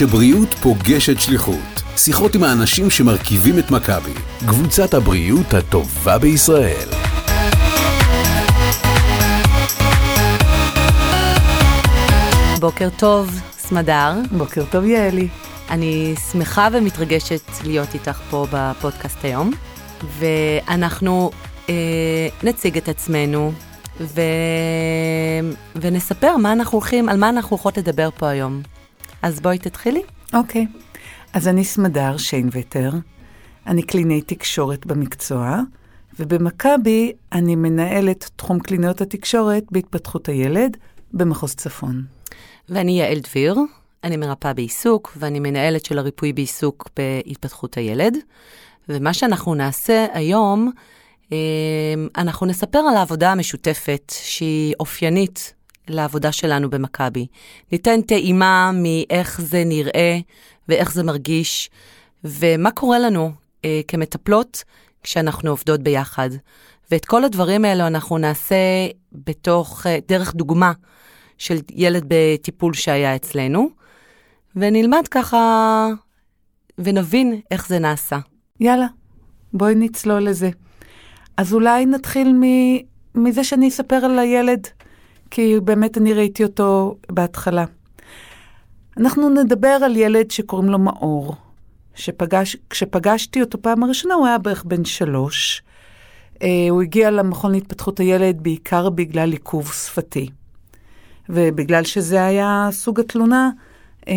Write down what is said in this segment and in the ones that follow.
כשבריאות פוגשת שליחות. שיחות עם האנשים שמרכיבים את מכבי. קבוצת הבריאות הטובה בישראל. בוקר טוב, סמדר. בוקר טוב, יעלי. אני שמחה ומתרגשת להיות איתך פה בפודקאסט היום, ואנחנו אה, נציג את עצמנו ו... ונספר מה אנחנו הולכים, על מה אנחנו הולכות לדבר פה היום. אז בואי תתחילי. אוקיי. Okay. אז אני סמדר שיינווטר, אני קלינאי תקשורת במקצוע, ובמכבי אני מנהלת תחום קלינאיות התקשורת בהתפתחות הילד במחוז צפון. ואני יעל דביר, אני מרפאה בעיסוק, ואני מנהלת של הריפוי בעיסוק בהתפתחות הילד. ומה שאנחנו נעשה היום, אמ, אנחנו נספר על העבודה המשותפת שהיא אופיינית לעבודה שלנו במכבי. ניתן טעימה מאיך זה נראה ואיך זה מרגיש, ומה קורה לנו אה, כמטפלות כשאנחנו עובדות ביחד. ואת כל הדברים האלו אנחנו נעשה בתוך, אה, דרך דוגמה של ילד בטיפול שהיה אצלנו, ונלמד ככה ונבין איך זה נעשה. יאללה, בואי נצלול לזה. אז אולי נתחיל מ- מזה שאני אספר על הילד, כי באמת אני ראיתי אותו בהתחלה. אנחנו נדבר על ילד שקוראים לו מאור, שפגש, כשפגשתי אותו פעם הראשונה הוא היה בערך בן שלוש. Uh, הוא הגיע למכון להתפתחות הילד בעיקר בגלל עיכוב שפתי. ובגלל שזה היה סוג התלונה um,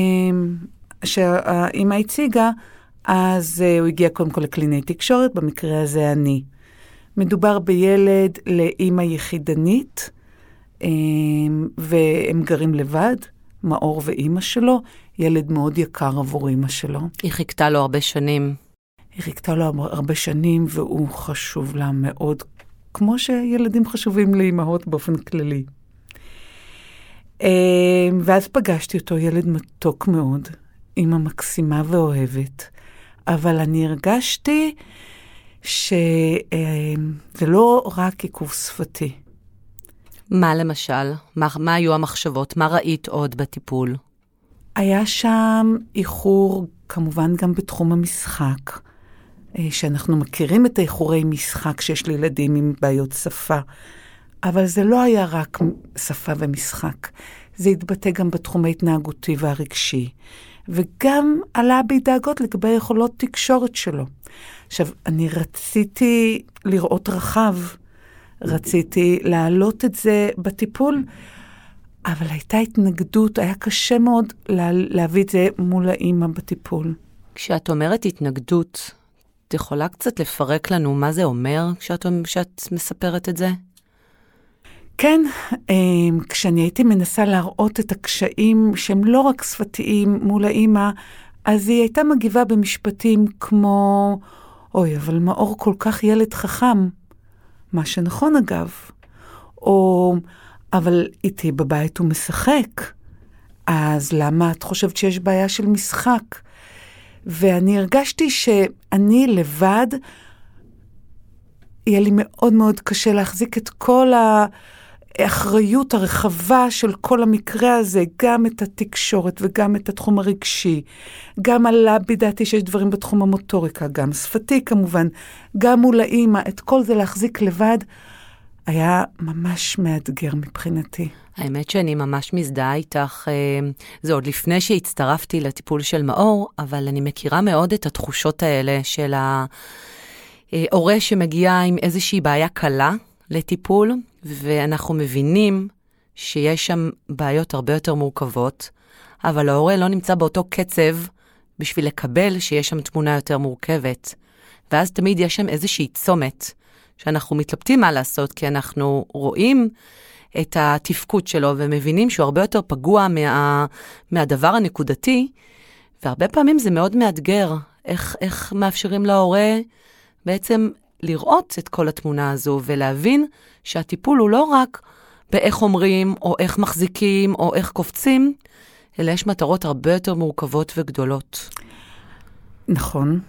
שהאימא הציגה, אז uh, הוא הגיע קודם כל לקלינאי תקשורת, במקרה הזה אני. מדובר בילד לאימא יחידנית, והם גרים לבד, מאור ואימא שלו, ילד מאוד יקר עבור אימא שלו. היא חיכתה לו הרבה שנים. היא חיכתה לו הרבה שנים, והוא חשוב לה מאוד, כמו שילדים חשובים לאימהות באופן כללי. אמ, ואז פגשתי אותו, ילד מתוק מאוד, אימא מקסימה ואוהבת, אבל אני הרגשתי שזה לא רק עיכוב שפתי. מה למשל? מה, מה היו המחשבות? מה ראית עוד בטיפול? היה שם איחור, כמובן גם בתחום המשחק, אה, שאנחנו מכירים את האיחורי משחק שיש לילדים עם בעיות שפה, אבל זה לא היה רק שפה ומשחק, זה התבטא גם בתחום ההתנהגותי והרגשי, וגם עלה בי דאגות לגבי יכולות תקשורת שלו. עכשיו, אני רציתי לראות רחב, רציתי להעלות את זה בטיפול, אבל הייתה התנגדות, היה קשה מאוד לה, להביא את זה מול האימא בטיפול. כשאת אומרת התנגדות, את יכולה קצת לפרק לנו מה זה אומר כשאת, כשאת מספרת את זה? כן, אמ, כשאני הייתי מנסה להראות את הקשיים שהם לא רק שפתיים מול האימא, אז היא הייתה מגיבה במשפטים כמו, אוי, אבל מאור כל כך ילד חכם. מה שנכון אגב. או, אבל איתי בבית הוא משחק, אז למה את חושבת שיש בעיה של משחק? ואני הרגשתי שאני לבד, יהיה לי מאוד מאוד קשה להחזיק את כל ה... האחריות הרחבה של כל המקרה הזה, גם את התקשורת וגם את התחום הרגשי. גם עלה בדעתי שיש דברים בתחום המוטוריקה, גם שפתי כמובן, גם מול האימא, את כל זה להחזיק לבד, היה ממש מאתגר מבחינתי. האמת שאני ממש מזדהה איתך, אה, זה עוד לפני שהצטרפתי לטיפול של מאור, אבל אני מכירה מאוד את התחושות האלה של ההורה שמגיע עם איזושהי בעיה קלה לטיפול, ואנחנו מבינים שיש שם בעיות הרבה יותר מורכבות, אבל ההורה לא נמצא באותו קצב בשביל לקבל שיש שם תמונה יותר מורכבת. ואז תמיד יש שם איזושהי צומת שאנחנו מתלבטים מה לעשות, כי אנחנו רואים את התפקוד שלו ומבינים שהוא הרבה יותר פגוע מה, מהדבר הנקודתי, והרבה פעמים זה מאוד מאתגר, איך, איך מאפשרים להורה בעצם לראות את כל התמונה הזו ולהבין שהטיפול הוא לא רק באיך אומרים, או איך מחזיקים, או איך קופצים, אלא יש מטרות הרבה יותר מורכבות וגדולות. נכון,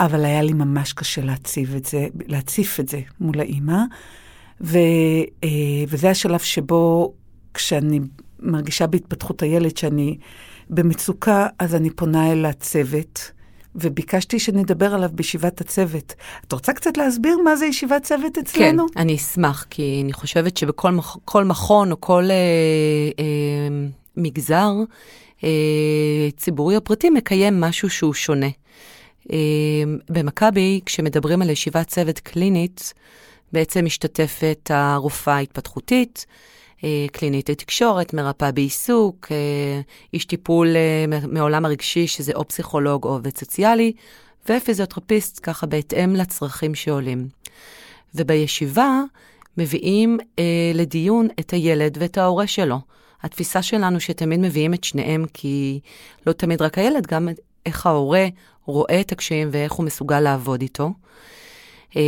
אבל היה לי ממש קשה להציב את זה, להציף את זה מול האימא, ו, אה, וזה השלב שבו כשאני מרגישה בהתפתחות הילד שאני במצוקה, אז אני פונה אל הצוות, וביקשתי שנדבר עליו בישיבת הצוות. את רוצה קצת להסביר מה זה ישיבת צוות אצלנו? כן, אני אשמח, כי אני חושבת שבכל מכ- מכון או כל אה, אה, מגזר, אה, ציבורי או פרטי, מקיים משהו שהוא שונה. אה, במכבי, כשמדברים על ישיבת צוות קלינית, בעצם משתתפת הרופאה ההתפתחותית, קלינית לתקשורת, מרפאה בעיסוק, אה, איש טיפול אה, מעולם הרגשי, שזה או פסיכולוג או עובד סוציאלי, ופיזיותרפיסט, ככה בהתאם לצרכים שעולים. ובישיבה מביאים אה, לדיון את הילד ואת ההורה שלו. התפיסה שלנו שתמיד מביאים את שניהם, כי לא תמיד רק הילד, גם איך ההורה רואה את הקשיים ואיך הוא מסוגל לעבוד איתו. אה,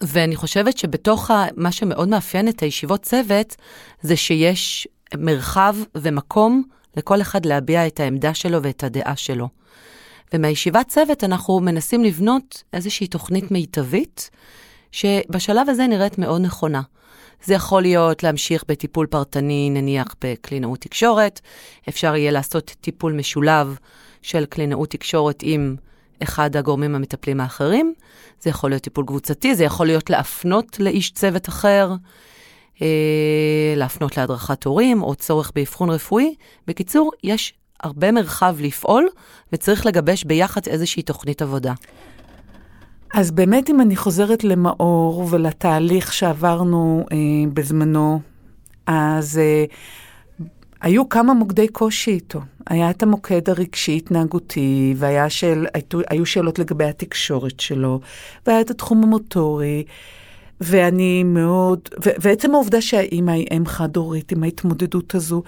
ואני חושבת שבתוך ה, מה שמאוד מאפיין את הישיבות צוות, זה שיש מרחב ומקום לכל אחד להביע את העמדה שלו ואת הדעה שלו. ומהישיבת צוות אנחנו מנסים לבנות איזושהי תוכנית מיטבית, שבשלב הזה נראית מאוד נכונה. זה יכול להיות להמשיך בטיפול פרטני, נניח בקלינאות תקשורת, אפשר יהיה לעשות טיפול משולב של קלינאות תקשורת עם אחד הגורמים המטפלים האחרים, זה יכול להיות טיפול קבוצתי, זה יכול להיות להפנות לאיש צוות אחר, אה, להפנות להדרכת הורים או צורך באבחון רפואי. בקיצור, יש הרבה מרחב לפעול וצריך לגבש ביחד איזושהי תוכנית עבודה. אז באמת, אם אני חוזרת למאור ולתהליך שעברנו אה, בזמנו, אז אה, היו כמה מוקדי קושי איתו. היה את המוקד הרגשי-התנהגותי, והיו שאל, שאלות לגבי התקשורת שלו, והיה את התחום המוטורי, ואני מאוד, ו- ועצם העובדה שהאימא היא אם חד-הורית עם ההתמודדות הזו,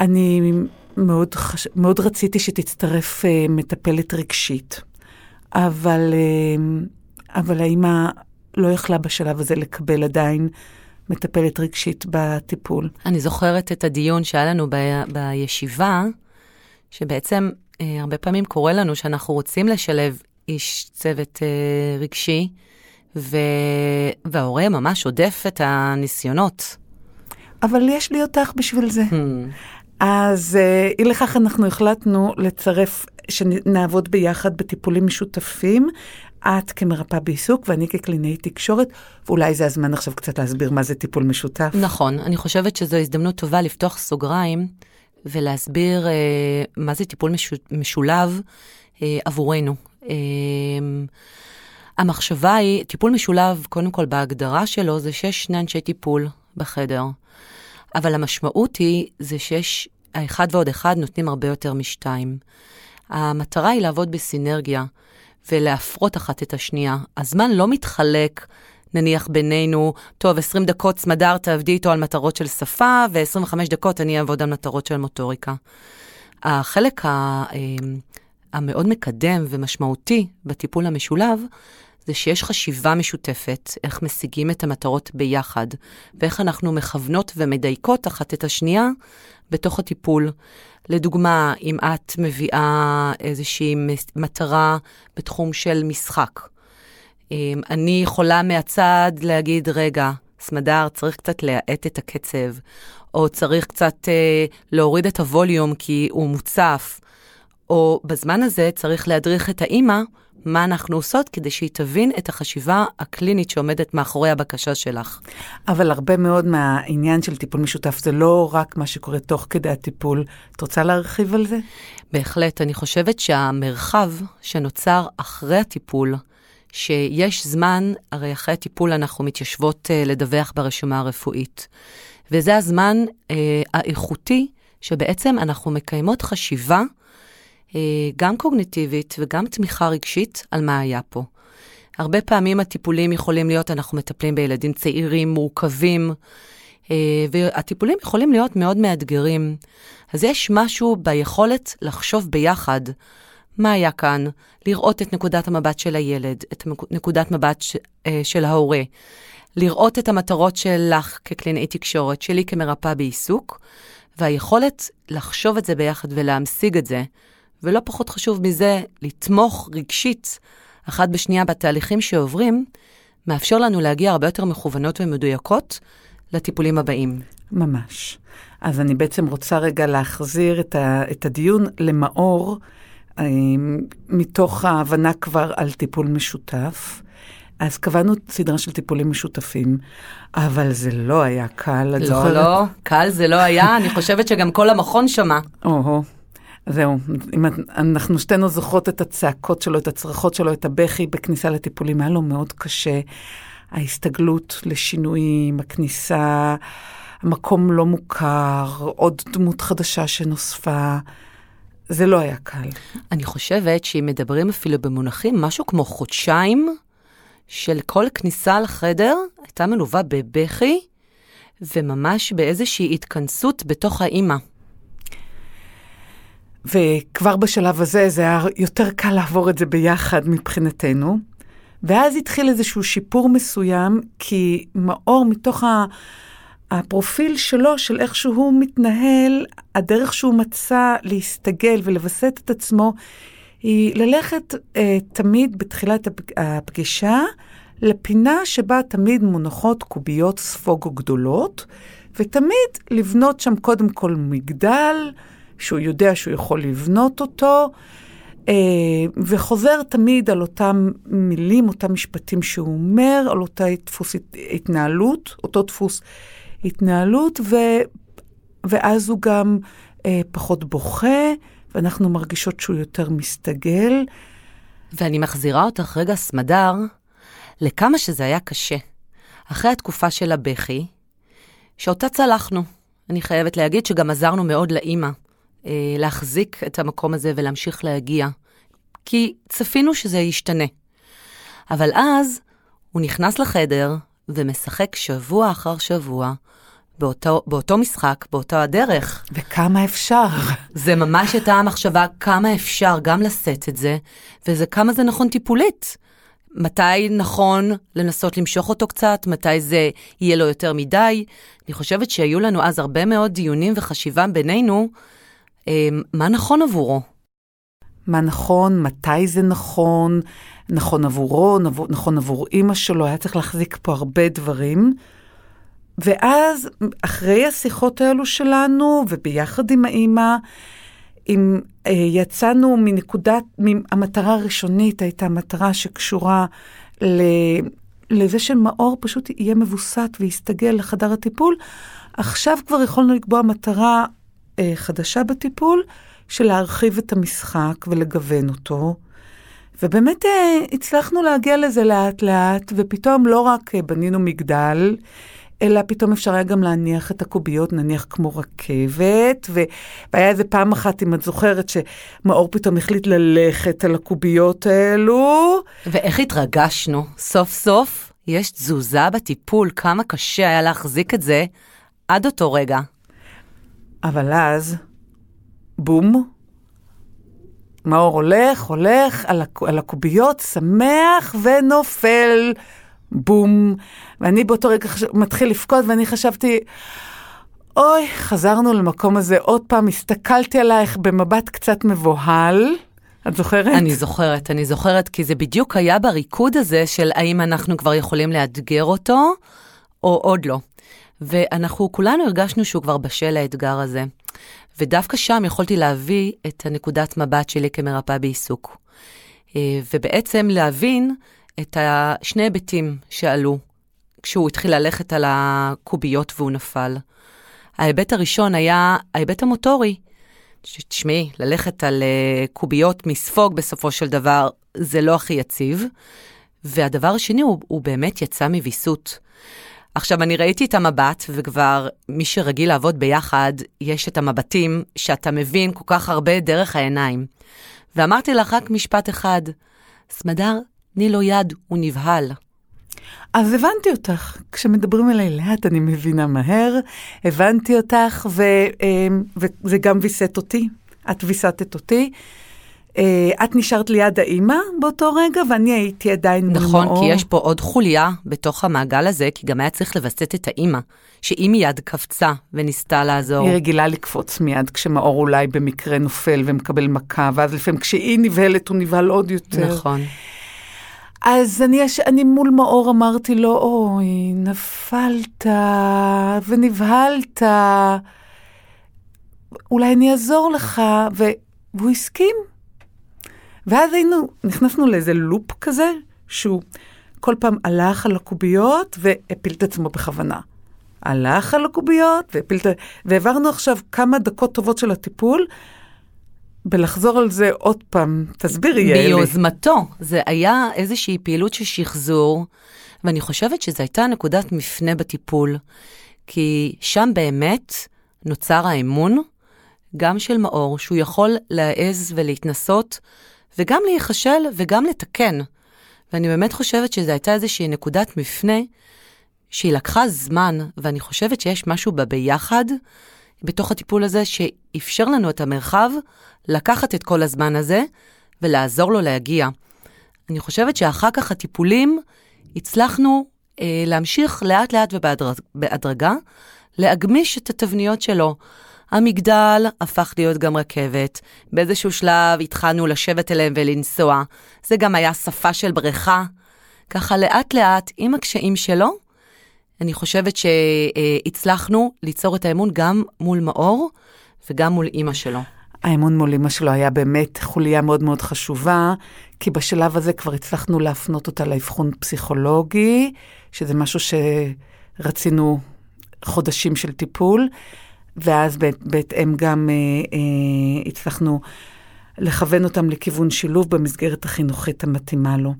אני מאוד, חש... מאוד רציתי שתצטרף uh, מטפלת רגשית, אבל, uh, אבל האימא לא יכלה בשלב הזה לקבל עדיין מטפלת רגשית בטיפול. אני זוכרת את הדיון שהיה לנו ב- בישיבה, שבעצם אה, הרבה פעמים קורה לנו שאנחנו רוצים לשלב איש צוות אה, רגשי, ו... וההורה ממש עודף את הניסיונות. אבל יש לי אותך בשביל זה. Hmm. אז אה, אי לכך אנחנו החלטנו לצרף, שנעבוד ביחד בטיפולים משותפים. את כמרפאה בעיסוק ואני כקלינאי תקשורת, ואולי זה הזמן עכשיו קצת להסביר מה זה טיפול משותף. נכון, אני חושבת שזו הזדמנות טובה לפתוח סוגריים ולהסביר אה, מה זה טיפול משו, משולב אה, עבורנו. אה, המחשבה היא, טיפול משולב, קודם כל בהגדרה שלו, זה שיש שני אנשי טיפול בחדר. אבל המשמעות היא, זה שיש, האחד ועוד אחד נותנים הרבה יותר משתיים. המטרה היא לעבוד בסינרגיה ולהפרות אחת את השנייה. הזמן לא מתחלק נניח בינינו, טוב, 20 דקות סמדר תעבדי איתו על מטרות של שפה, ו-25 דקות אני אעבוד על מטרות של מוטוריקה. החלק ה, אמ, המאוד מקדם ומשמעותי בטיפול המשולב, זה שיש חשיבה משותפת, איך משיגים את המטרות ביחד, ואיך אנחנו מכוונות ומדייקות אחת את השנייה בתוך הטיפול. לדוגמה, אם את מביאה איזושהי מטרה בתחום של משחק, אמ, אני יכולה מהצד להגיד, רגע, סמדר, צריך קצת להאט את הקצב, או צריך קצת אה, להוריד את הווליום כי הוא מוצף, או בזמן הזה צריך להדריך את האימא מה אנחנו עושות כדי שהיא תבין את החשיבה הקלינית שעומדת מאחורי הבקשה שלך. אבל הרבה מאוד מהעניין של טיפול משותף זה לא רק מה שקורה תוך כדי הטיפול. את רוצה להרחיב על זה? בהחלט. אני חושבת שהמרחב שנוצר אחרי הטיפול, שיש זמן, הרי אחרי הטיפול אנחנו מתיישבות uh, לדווח ברשומה הרפואית. וזה הזמן uh, האיכותי שבעצם אנחנו מקיימות חשיבה, גם קוגניטיבית וגם תמיכה רגשית, על מה היה פה. הרבה פעמים הטיפולים יכולים להיות, אנחנו מטפלים בילדים צעירים, מורכבים, uh, והטיפולים יכולים להיות מאוד מאתגרים. אז יש משהו ביכולת לחשוב ביחד מה היה כאן, לראות את נקודת המבט של הילד, את נקודת מבט ש, אה, של ההורה, לראות את המטרות שלך כקלינאי תקשורת, שלי כמרפאה בעיסוק, והיכולת לחשוב את זה ביחד ולהמשיג את זה, ולא פחות חשוב מזה, לתמוך רגשית אחת בשנייה בתהליכים שעוברים, מאפשר לנו להגיע הרבה יותר מכוונות ומדויקות לטיפולים הבאים. ממש. אז אני בעצם רוצה רגע להחזיר את, ה, את הדיון למאור, אה, מתוך ההבנה כבר על טיפול משותף. אז קבענו סדרה של טיפולים משותפים, אבל זה לא היה קל. את לא, זוכרת? לא, קל זה לא היה, אני חושבת שגם כל המכון שמע. או-הו. זהו, אם אנחנו שתינו זוכרות את הצעקות שלו, את הצרחות שלו, את הבכי בכניסה לטיפולים, היה לו מאוד קשה. ההסתגלות לשינויים, הכניסה, המקום לא מוכר, עוד דמות חדשה שנוספה. זה לא היה קל. אני חושבת שאם מדברים אפילו במונחים, משהו כמו חודשיים של כל כניסה לחדר הייתה מלווה בבכי, וממש באיזושהי התכנסות בתוך האימא. וכבר בשלב הזה זה היה יותר קל לעבור את זה ביחד מבחינתנו. ואז התחיל איזשהו שיפור מסוים, כי מאור מתוך. הפרופיל שלו, של איך שהוא מתנהל, הדרך שהוא מצא להסתגל ולווסת את עצמו, היא ללכת אה, תמיד בתחילת הפ... הפגישה לפינה שבה תמיד מונחות קוביות ספוג גדולות, ותמיד לבנות שם קודם כל מגדל, שהוא יודע שהוא יכול לבנות אותו, אה, וחוזר תמיד על אותם מילים, אותם משפטים שהוא אומר, על אותה דפוס הת- התנהלות, אותו דפוס התנהלות, ו, ואז הוא גם אה, פחות בוכה, ואנחנו מרגישות שהוא יותר מסתגל. ואני מחזירה אותך רגע, סמדר, לכמה שזה היה קשה. אחרי התקופה של הבכי, שאותה צלחנו. אני חייבת להגיד שגם עזרנו מאוד לאימא להחזיק את המקום הזה ולהמשיך להגיע, כי צפינו שזה ישתנה. אבל אז הוא נכנס לחדר ומשחק שבוע אחר שבוע באותו, באותו משחק, באותה הדרך. וכמה אפשר. זה ממש הייתה המחשבה כמה אפשר גם לשאת את זה, וזה כמה זה נכון טיפולית. מתי נכון לנסות למשוך אותו קצת, מתי זה יהיה לו יותר מדי. אני חושבת שהיו לנו אז הרבה מאוד דיונים וחשיבה בינינו, אה, מה נכון עבורו. מה נכון, מתי זה נכון, נכון עבורו, נכון עבור אימא שלו, היה צריך להחזיק פה הרבה דברים. ואז, אחרי השיחות האלו שלנו, וביחד עם האימא, עם, אה, יצאנו מנקודת, המטרה הראשונית הייתה מטרה שקשורה ל, לזה שמאור פשוט יהיה מבוסת ויסתגל לחדר הטיפול. עכשיו כבר יכולנו לקבוע מטרה אה, חדשה בטיפול, של להרחיב את המשחק ולגוון אותו. ובאמת אה, הצלחנו להגיע לזה לאט-לאט, ופתאום לא רק אה, בנינו מגדל, אלא פתאום אפשר היה גם להניח את הקוביות, נניח כמו רכבת, ו... והיה איזה פעם אחת, אם את זוכרת, שמאור פתאום החליט ללכת על הקוביות האלו. ואיך התרגשנו, סוף סוף יש תזוזה בטיפול, כמה קשה היה להחזיק את זה עד אותו רגע. אבל אז, בום, מאור הולך, הולך על, הק... על הקוביות, שמח ונופל. בום. ואני באותו רגע חש... מתחיל לבכות, ואני חשבתי, אוי, חזרנו למקום הזה עוד פעם, הסתכלתי עלייך במבט קצת מבוהל. את זוכרת? אני זוכרת, אני זוכרת, כי זה בדיוק היה בריקוד הזה של האם אנחנו כבר יכולים לאתגר אותו, או עוד לא. ואנחנו כולנו הרגשנו שהוא כבר בשל לאתגר הזה. ודווקא שם יכולתי להביא את הנקודת מבט שלי כמרפאה בעיסוק. אה, ובעצם להבין את השני היבטים שעלו כשהוא התחיל ללכת על הקוביות והוא נפל. ההיבט הראשון היה ההיבט המוטורי. תשמעי, ללכת על uh, קוביות מספוג בסופו של דבר, זה לא הכי יציב. והדבר השני, הוא, הוא באמת יצא מוויסות. עכשיו, אני ראיתי את המבט, וכבר מי שרגיל לעבוד ביחד, יש את המבטים שאתה מבין כל כך הרבה דרך העיניים. ואמרתי לך רק משפט אחד, סמדר, תני לו יד, הוא נבהל. אז הבנתי אותך. כשמדברים אליי לאט, אני מבינה מהר. הבנתי אותך, ו, אה, וזה גם ויסת אותי. את ויסתת אותי. אה, את נשארת ליד האימא באותו רגע, ואני הייתי עדיין מול נכון, מאור. כי יש פה עוד חוליה בתוך המעגל הזה, כי גם היה צריך לווסת את האימא, שהיא מיד קפצה וניסתה לעזור. היא רגילה לקפוץ מיד כשמאור אולי במקרה נופל ומקבל מכה, ואז לפעמים כשהיא נבהלת הוא נבהל עוד יותר. נכון. אז אני, אני מול מאור אמרתי לו, אוי, נפלת ונבהלת, אולי אני אעזור לך. והוא הסכים. ואז היינו, נכנסנו לאיזה לופ כזה, שהוא כל פעם הלך על הקוביות והפיל את עצמו בכוונה. הלך על הקוביות והפיל את... והעברנו עכשיו כמה דקות טובות של הטיפול, בלחזור על זה עוד פעם. תסבירי, יעלי. מיוזמתו. זה היה איזושהי פעילות של שחזור, ואני חושבת שזו הייתה נקודת מפנה בטיפול, כי שם באמת נוצר האמון, גם של מאור, שהוא יכול להעז ולהתנסות, וגם להיכשל וגם לתקן. ואני באמת חושבת שזו הייתה איזושהי נקודת מפנה, שהיא לקחה זמן, ואני חושבת שיש משהו בביחד, בתוך הטיפול הזה, שאפשר לנו את המרחב לקחת את כל הזמן הזה ולעזור לו להגיע. אני חושבת שאחר כך הטיפולים, הצלחנו אה, להמשיך לאט לאט ובהדרגה, להגמיש את התבניות שלו. המגדל הפך להיות גם רכבת, באיזשהו שלב התחלנו לשבת אליהם ולנסוע. זה גם היה שפה של בריכה. ככה לאט לאט, עם הקשיים שלו, אני חושבת שהצלחנו ליצור את האמון גם מול מאור וגם מול אימא שלו. האמון מול אמא שלו היה באמת חוליה מאוד מאוד חשובה, כי בשלב הזה כבר הצלחנו להפנות אותה לאבחון פסיכולוגי, שזה משהו שרצינו חודשים של טיפול, ואז בהת- בהתאם גם אה, אה, הצלחנו לכוון אותם לכיוון שילוב במסגרת החינוכית המתאימה לו.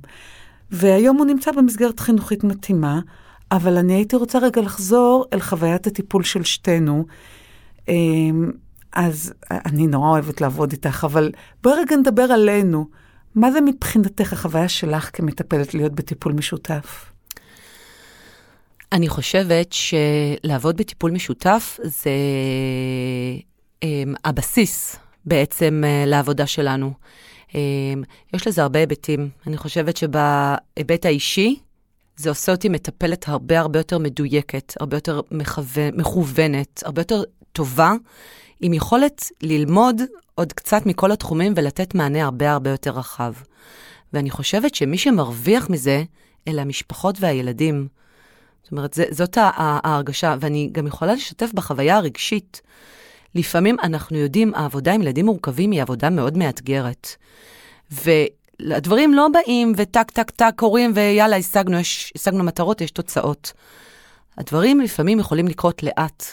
והיום הוא נמצא במסגרת חינוכית מתאימה, אבל אני הייתי רוצה רגע לחזור אל חוויית הטיפול של שתינו. אמ, אז אני נורא אוהבת לעבוד איתך, אבל בואי רגע נדבר עלינו. מה זה מבחינתך החוויה שלך כמטפלת להיות בטיפול משותף? אני חושבת שלעבוד בטיפול משותף זה um, הבסיס בעצם uh, לעבודה שלנו. Um, יש לזה הרבה היבטים. אני חושבת שבהיבט האישי, זה עושה אותי מטפלת הרבה הרבה יותר מדויקת, הרבה יותר מכוון, מכוונת, הרבה יותר טובה, עם יכולת ללמוד עוד קצת מכל התחומים ולתת מענה הרבה הרבה יותר רחב. ואני חושבת שמי שמרוויח מזה, אלה המשפחות והילדים. זאת אומרת, זה, זאת ההרגשה, ואני גם יכולה לשתף בחוויה הרגשית. לפעמים אנחנו יודעים, העבודה עם ילדים מורכבים היא עבודה מאוד מאתגרת. והדברים לא באים וטק, טק, טק, קורים, ויאללה, השגנו, יש, השגנו מטרות, יש תוצאות. הדברים לפעמים יכולים לקרות לאט.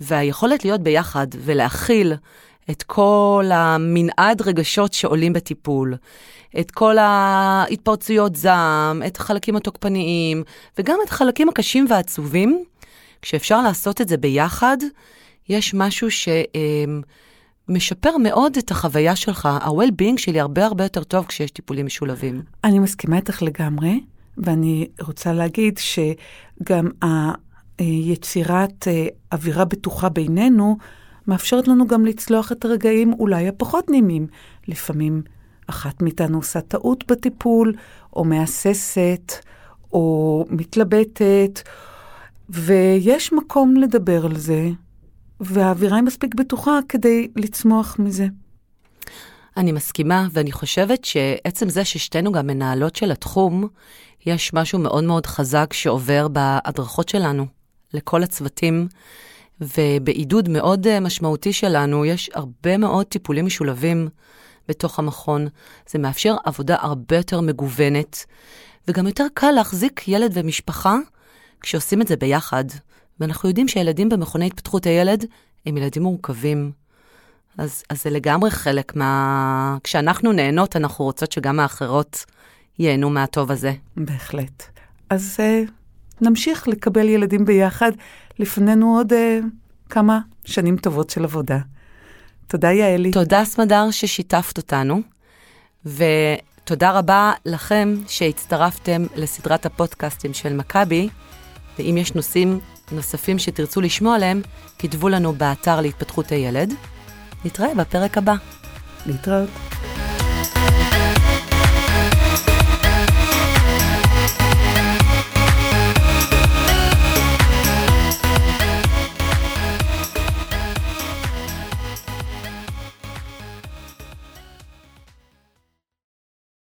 והיכולת להיות ביחד ולהכיל את כל המנעד רגשות שעולים בטיפול, את כל ההתפרצויות זעם, את החלקים התוקפניים, וגם את החלקים הקשים והעצובים, כשאפשר לעשות את זה ביחד, יש משהו שמשפר מאוד את החוויה שלך. ה-well-being שלי הרבה הרבה יותר טוב כשיש טיפולים משולבים. אני מסכימה איתך לגמרי, ואני רוצה להגיד שגם היצירת אה, אווירה בטוחה בינינו, מאפשרת לנו גם לצלוח את הרגעים אולי הפחות נעימים. לפעמים אחת מאיתנו עושה טעות בטיפול, או מהססת, או מתלבטת, ויש מקום לדבר על זה, והאווירה היא מספיק בטוחה כדי לצמוח מזה. אני מסכימה, ואני חושבת שעצם זה ששתינו גם מנהלות של התחום, יש משהו מאוד מאוד חזק שעובר בהדרכות שלנו לכל הצוותים, ובעידוד מאוד אה, משמעותי שלנו, יש הרבה מאוד טיפולים משולבים בתוך המכון. זה מאפשר עבודה הרבה יותר מגוונת, וגם יותר קל להחזיק ילד ומשפחה כשעושים את זה ביחד. ואנחנו יודעים שילדים במכוני התפתחות הילד הם ילדים מורכבים. אז, אז זה לגמרי חלק מה... כשאנחנו נהנות, אנחנו רוצות שגם האחרות ייהנו מהטוב הזה. בהחלט. אז uh, נמשיך לקבל ילדים ביחד. לפנינו עוד uh, כמה שנים טובות של עבודה. תודה, יעלי. תודה, סמדר, ששיתפת אותנו, ותודה רבה לכם שהצטרפתם לסדרת הפודקאסטים של מכבי, ואם יש נושאים נוספים שתרצו לשמוע עליהם, כתבו לנו באתר להתפתחות הילד. נתראה בפרק הבא. להתראות.